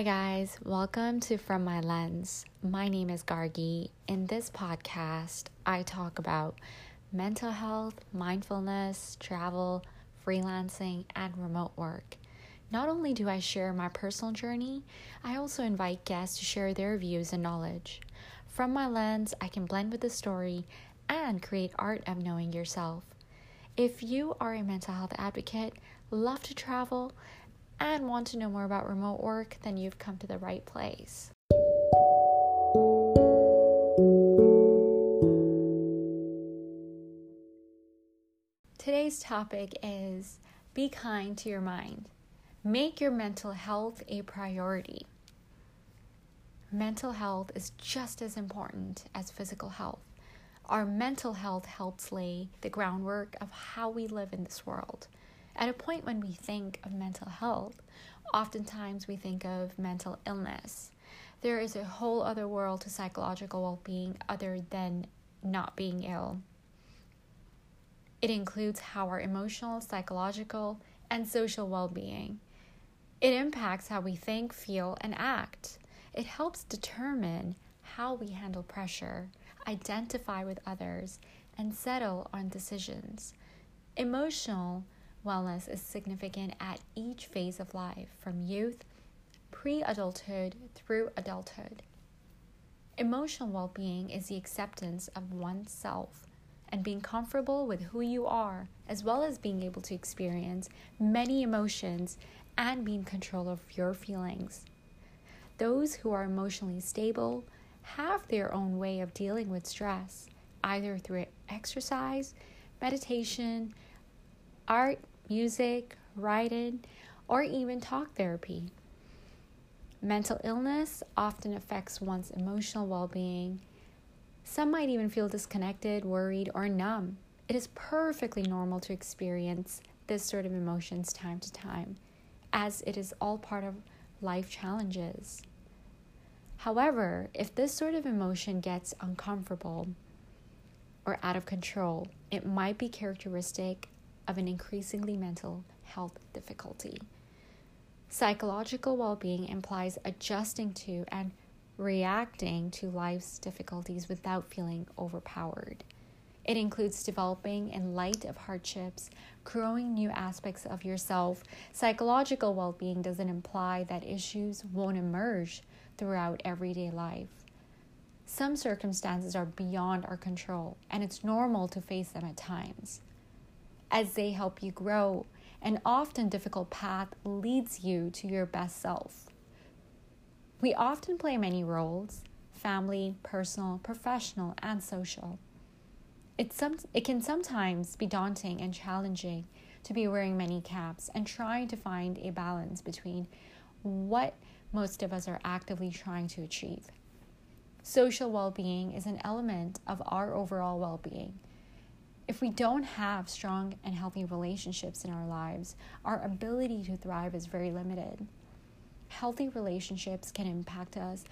Hi, guys. Welcome to From My Lens. My name is Gargi. In this podcast, I talk about mental health, mindfulness, travel, freelancing, and remote work. Not only do I share my personal journey, I also invite guests to share their views and knowledge. From my lens, I can blend with the story and create art of knowing yourself. If you are a mental health advocate, love to travel, and want to know more about remote work, then you've come to the right place. Today's topic is be kind to your mind. Make your mental health a priority. Mental health is just as important as physical health. Our mental health helps lay the groundwork of how we live in this world. At a point when we think of mental health, oftentimes we think of mental illness. There is a whole other world to psychological well being other than not being ill. It includes how our emotional, psychological, and social well being. It impacts how we think, feel, and act. It helps determine how we handle pressure, identify with others, and settle on decisions. Emotional Wellness is significant at each phase of life, from youth, pre adulthood, through adulthood. Emotional well being is the acceptance of oneself and being comfortable with who you are, as well as being able to experience many emotions and be in control of your feelings. Those who are emotionally stable have their own way of dealing with stress, either through exercise, meditation, art, music, writing, or even talk therapy. Mental illness often affects one's emotional well being. Some might even feel disconnected, worried, or numb. It is perfectly normal to experience this sort of emotions time to time, as it is all part of life challenges. However, if this sort of emotion gets uncomfortable or out of control, it might be characteristic of an increasingly mental health difficulty. Psychological well being implies adjusting to and reacting to life's difficulties without feeling overpowered. It includes developing in light of hardships, growing new aspects of yourself. Psychological well being doesn't imply that issues won't emerge throughout everyday life. Some circumstances are beyond our control, and it's normal to face them at times as they help you grow. An often difficult path leads you to your best self. We often play many roles family, personal, professional, and social. It's some, it can sometimes be daunting and challenging to be wearing many caps and trying to find a balance between what most of us are actively trying to achieve. Social well being is an element of our overall well being if we don't have strong and healthy relationships in our lives, our ability to thrive is very limited. Healthy relationships can impact us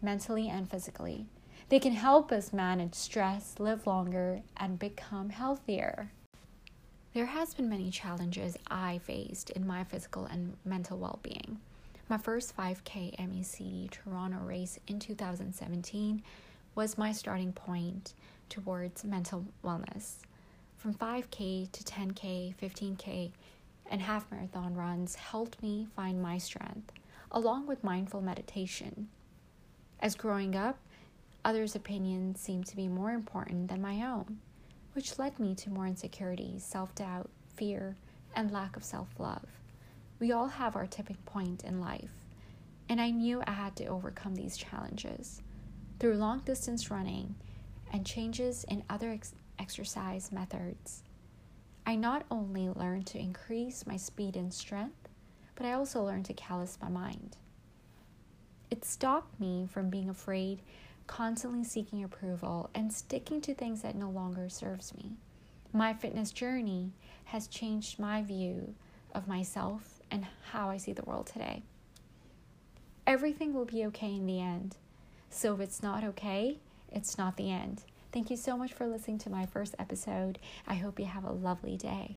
mentally and physically. They can help us manage stress, live longer, and become healthier. There has been many challenges I faced in my physical and mental well-being. My first 5K MEC Toronto race in 2017 was my starting point towards mental wellness. From 5K to 10K, 15K, and half marathon runs helped me find my strength, along with mindful meditation. As growing up, others' opinions seemed to be more important than my own, which led me to more insecurities, self doubt, fear, and lack of self love. We all have our tipping point in life, and I knew I had to overcome these challenges. Through long distance running, and changes in other ex- exercise methods. I not only learned to increase my speed and strength, but I also learned to callous my mind. It stopped me from being afraid, constantly seeking approval, and sticking to things that no longer serves me. My fitness journey has changed my view of myself and how I see the world today. Everything will be okay in the end. So if it's not okay, it's not the end. Thank you so much for listening to my first episode. I hope you have a lovely day.